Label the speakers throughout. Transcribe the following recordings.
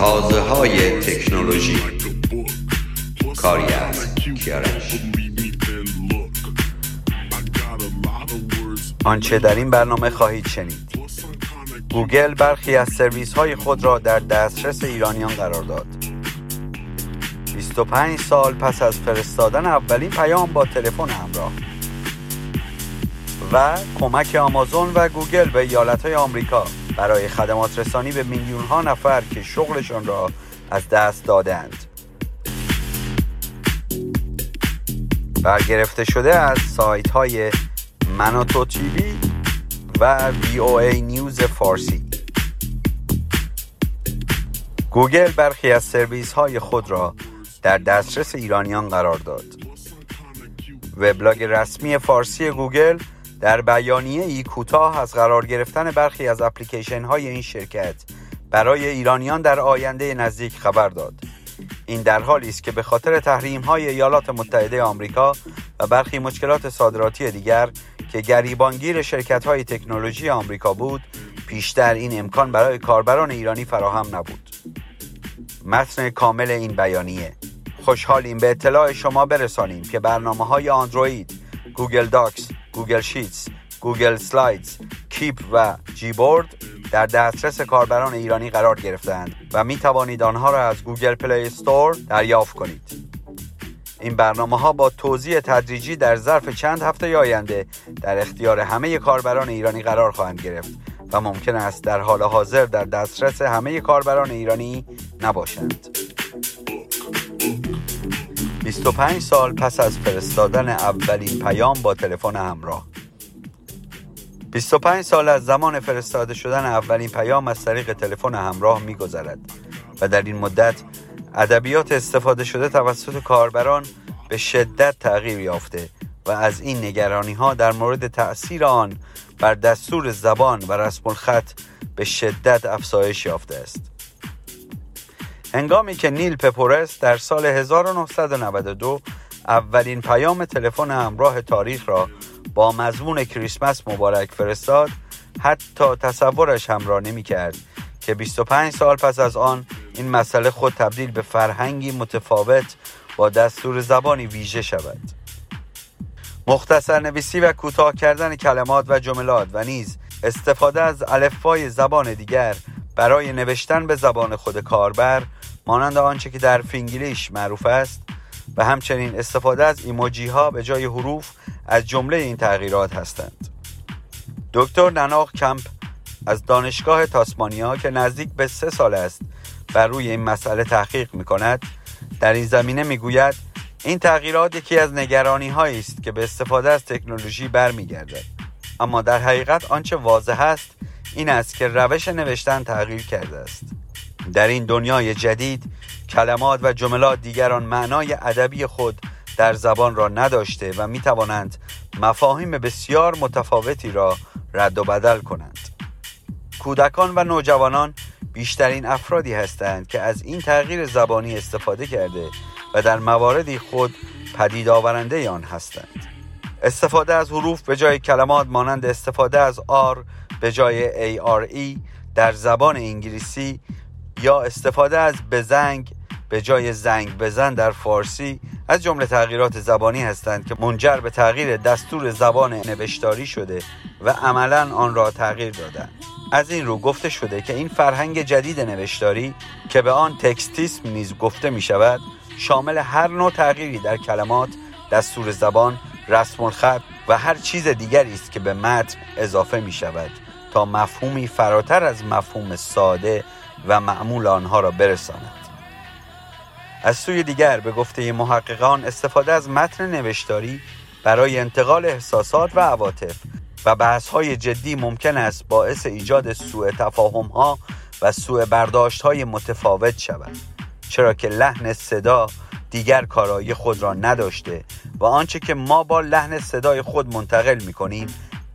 Speaker 1: تازه های تکنولوژی. کاری از کیارش.
Speaker 2: آنچه در این برنامه خواهید شنید. گوگل برخی از سرویس های خود را در دسترس ایرانیان قرار داد. 25 سال پس از فرستادن اولین پیام با تلفن همراه. و کمک آمازون و گوگل به ایالت های آمریکا. برای خدمات رسانی به میلیون ها نفر که شغلشان را از دست دادند. برگرفته شده از سایت های منوتو TV و VOA News فارسی. گوگل برخی از سرویس های خود را در دسترس ایرانیان قرار داد. وبلاگ رسمی فارسی گوگل در بیانیه ای کوتاه از قرار گرفتن برخی از اپلیکیشن های این شرکت برای ایرانیان در آینده نزدیک خبر داد. این در حالی است که به خاطر تحریم های ایالات متحده آمریکا و برخی مشکلات صادراتی دیگر که گریبانگیر شرکت های تکنولوژی آمریکا بود پیشتر این امکان برای کاربران ایرانی فراهم نبود. متن کامل این بیانیه. خوشحالیم به اطلاع شما برسانیم که برنامه های آندروید Google Docs Google Sheets Google Slides Keep و Gboard در دسترس کاربران ایرانی قرار گرفتند و می توانید آنها را از Google Play Store دریافت کنید. این برنامه ها با توزیع تدریجی در ظرف چند هفته آینده در اختیار همه کاربران ایرانی قرار خواهند گرفت و ممکن است در حال حاضر در دسترس همه کاربران ایرانی نباشند. 25 سال پس از فرستادن اولین پیام با تلفن همراه. 25 سال از زمان فرستاده شدن اولین پیام از طریق تلفن همراه میگذرد و در این مدت ادبیات استفاده شده توسط کاربران به شدت تغییر یافته و از این نگرانی ها در مورد تأثیر آن بر دستور زبان و رسم الخط به شدت افزایش یافته است. هنگامی که نیل پپورس در سال 1992 اولین پیام تلفن همراه تاریخ را با مضمون کریسمس مبارک فرستاد حتی تصورش هم را نمی کرد که 25 سال پس از آن این مسئله خود تبدیل به فرهنگی متفاوت با دستور زبانی ویژه شود. مختصر نویسی و کوتاه کردن کلمات و جملات و نیز استفاده از الفبای زبان دیگر برای نوشتن به زبان خود کاربر مانند آنچه که در فینگلیش معروف است و همچنین استفاده از ایموجی ها به جای حروف از جمله این تغییرات هستند. دکتر نناق کمپ از دانشگاه تاسمانیا که نزدیک به سه سال است بر روی این مسئله تحقیق می کند در این زمینه می گوید این تغییرات یکی از نگرانی هایی است که به استفاده از تکنولوژی برمیگردد. اما در حقیقت آنچه واضح است این است که روش نوشتن تغییر کرده است. در این دنیای جدید کلمات و جملات دیگران معنای ادبی خود در زبان را نداشته و می توانند مفاهیم بسیار متفاوتی را رد و بدل کنند. کودکان و نوجوانان بیشترین افرادی هستند که از این تغییر زبانی استفاده کرده و در مواردی خود پدید آورنده آن هستند. استفاده از حروف به جای کلمات مانند استفاده از آر به جای ARE در زبان انگلیسی یا استفاده از بزنگ به جای زنگ بزن در فارسی از جمله تغییرات زبانی هستند که منجر به تغییر دستور زبان نوشتاری شده و عملا آن را تغییر دادند. از این رو گفته شده که این فرهنگ جدید نوشتاری که به آن تکستیسم نیز گفته می شود شامل هر نوع تغییری در کلمات، دستور زبان، رسم الخط و هر چیز دیگری است که به متن اضافه می شود تا مفهومی فراتر از مفهوم ساده و معمول آنها را برساند. از سوی دیگر به گفته محققان استفاده از متن نوشتاری برای انتقال احساسات و عواطف و بحث های جدی ممکن است باعث ایجاد سوء تفاهم ها و سوء برداشت های متفاوت شود چرا که لحن صدا دیگر کارایی خود را نداشته و آنچه که ما با لحن صدای خود منتقل می کنیم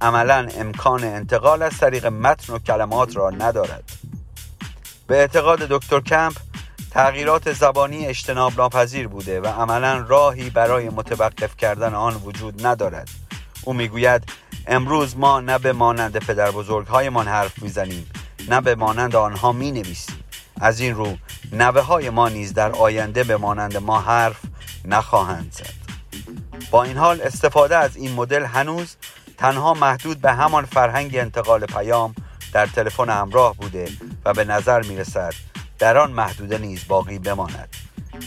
Speaker 2: عملا امکان انتقال از طریق متن و کلمات را ندارد. به اعتقاد دکتر کمپ تغییرات زبانی اجتناب ناپذیر بوده و عملا راهی برای متوقف کردن آن وجود ندارد. او می‌گوید امروز ما نه به مانند پدر بزرگ هایمان حرف می‌زنیم نه به مانند آنها می نویسیم از این رو نوه های ما نیز در آینده به مانند ما حرف نخواهند زد. با این حال استفاده از این مدل هنوز تنها محدود به همان فرهنگ انتقال پیام در تلفن همراه بوده و به نظر می رسد در آن محدوده نیز باقی بماند.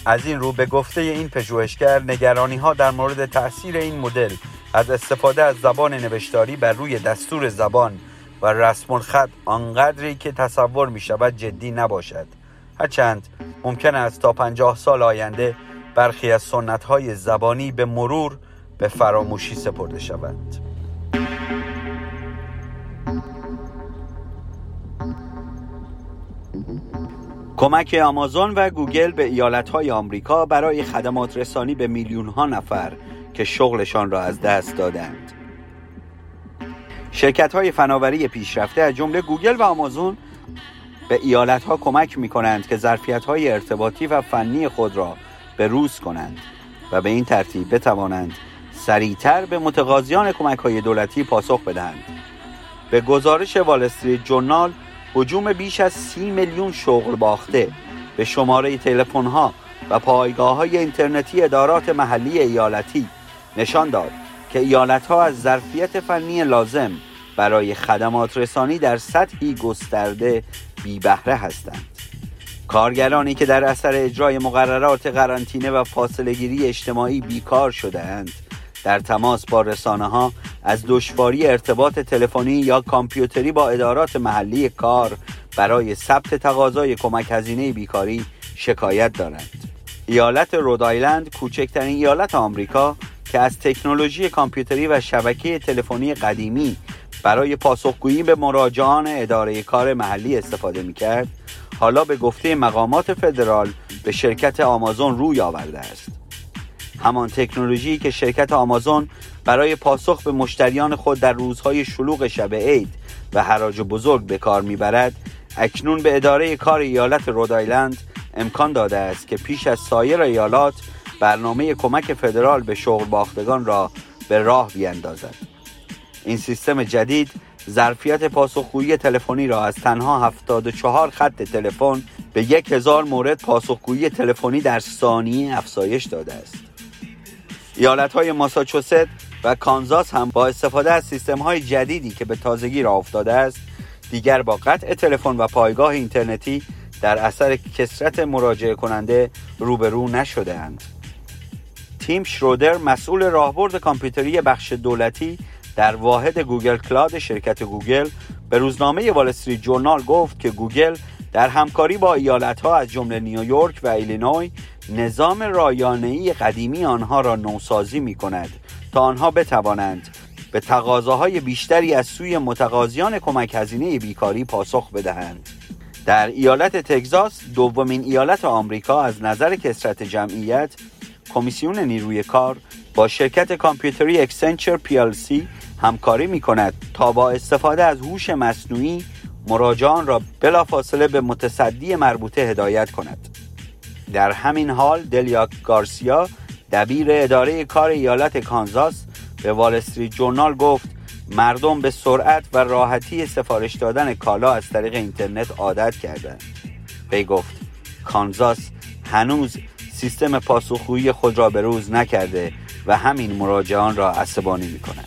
Speaker 2: از این رو به گفته این پژوهشگر نگرانی ها در مورد تاثیر این مدل از استفاده از زبان نوشتاری بر روی دستور زبان و رسم الخط آنقدری که تصور می شود جدی نباشد. هرچند ممکن است تا پنجاه سال آینده برخی از سنت های زبانی به مرور به فراموشی سپرده شوند. کمک آمازون و گوگل به ایالتهای آمریکا برای خدمات رسانی به میلیون ها نفر که شغلشان را از دست دادند. شرکت های فناوری پیشرفته از جمله گوگل و آمازون به ایالت ها کمک می کنند که ظرفیت های ارتباطی و فنی خود را به روز کنند و به این ترتیب بتوانند سریعتر به متقاضیان کمک های دولتی پاسخ بدهند. به گزارش وال استریت جورنال حجوم بیش از سی میلیون شغل باخته به شماره تلفن ها و پایگاه های اینترنتی ادارات محلی ایالتی نشان داد که ایالت ها از ظرفیت فنی لازم برای خدمات رسانی در سطحی گسترده بی بهره هستند. کارگرانی که در اثر اجرای مقررات قرنطینه و فاصله گیری اجتماعی بیکار شده اند در تماس با رسانه ها از دشواری ارتباط تلفنی یا کامپیوتری با ادارات محلی کار برای ثبت تقاضای کمک هزینه بیکاری شکایت دارند. ایالت رودایلند کوچکترین ایالت آمریکا که از تکنولوژی کامپیوتری و شبکه تلفنی قدیمی برای پاسخگویی به مراجعان اداره کار محلی استفاده می کرد حالا به گفته مقامات فدرال به شرکت آمازون روی آورده است همان تکنولوژی که شرکت آمازون برای پاسخ به مشتریان خود در روزهای شلوغ شب عید و حراج بزرگ به کار می‌برد اکنون به اداره کار ایالت رودایلند امکان داده است که پیش از سایر ایالات برنامه کمک فدرال به شغل باختگان را به راه بیاندازد این سیستم جدید ظرفیت پاسخگویی تلفنی را از تنها 74 خط تلفن به 1000 مورد پاسخگویی تلفنی در ثانیه افزایش داده است. ایالت های ماساچوست و کانزاس هم با استفاده از سیستم های جدیدی که به تازگی راه افتاده است دیگر با قطع تلفن و پایگاه اینترنتی در اثر کثرت مراجعه کننده روبرو نشده اند. تیم شرودر مسئول راهبرد کامپیوتری بخش دولتی در واحد Google Cloud شرکت گوگل به روزنامه وال استریت جورنال گفت که گوگل در همکاری با ایالتها از جمله نیویورک و ایلینوی نظام رایانه‌ای قدیمی آنها را نوسازی می کند تا آنها بتوانند به تقاضاهای بیشتری از سوی متقاضیان کمک هزینه بیکاری پاسخ بدهند. در ایالت تگزاس دومین ایالت آمریکا از نظر کثرت جمعیت کمیسیون نیروی کار با شرکت کامپیوتری Accenture PLC همکاری می کند تا با استفاده از هوش مصنوعی مراجعان را بلافاصله به متصدی مربوطه هدایت کند در همین حال دلیاک گارسیا دبیر اداره کار ایالت کانزاس به وال استریت جورنال گفت مردم به سرعت و راحتی سفارش دادن کالا از طریق اینترنت عادت کردند. وی گفت کانزاس هنوز سیستم پاسخگویی خود را به روز نکرده و همین مراجعان را عصبانی می کند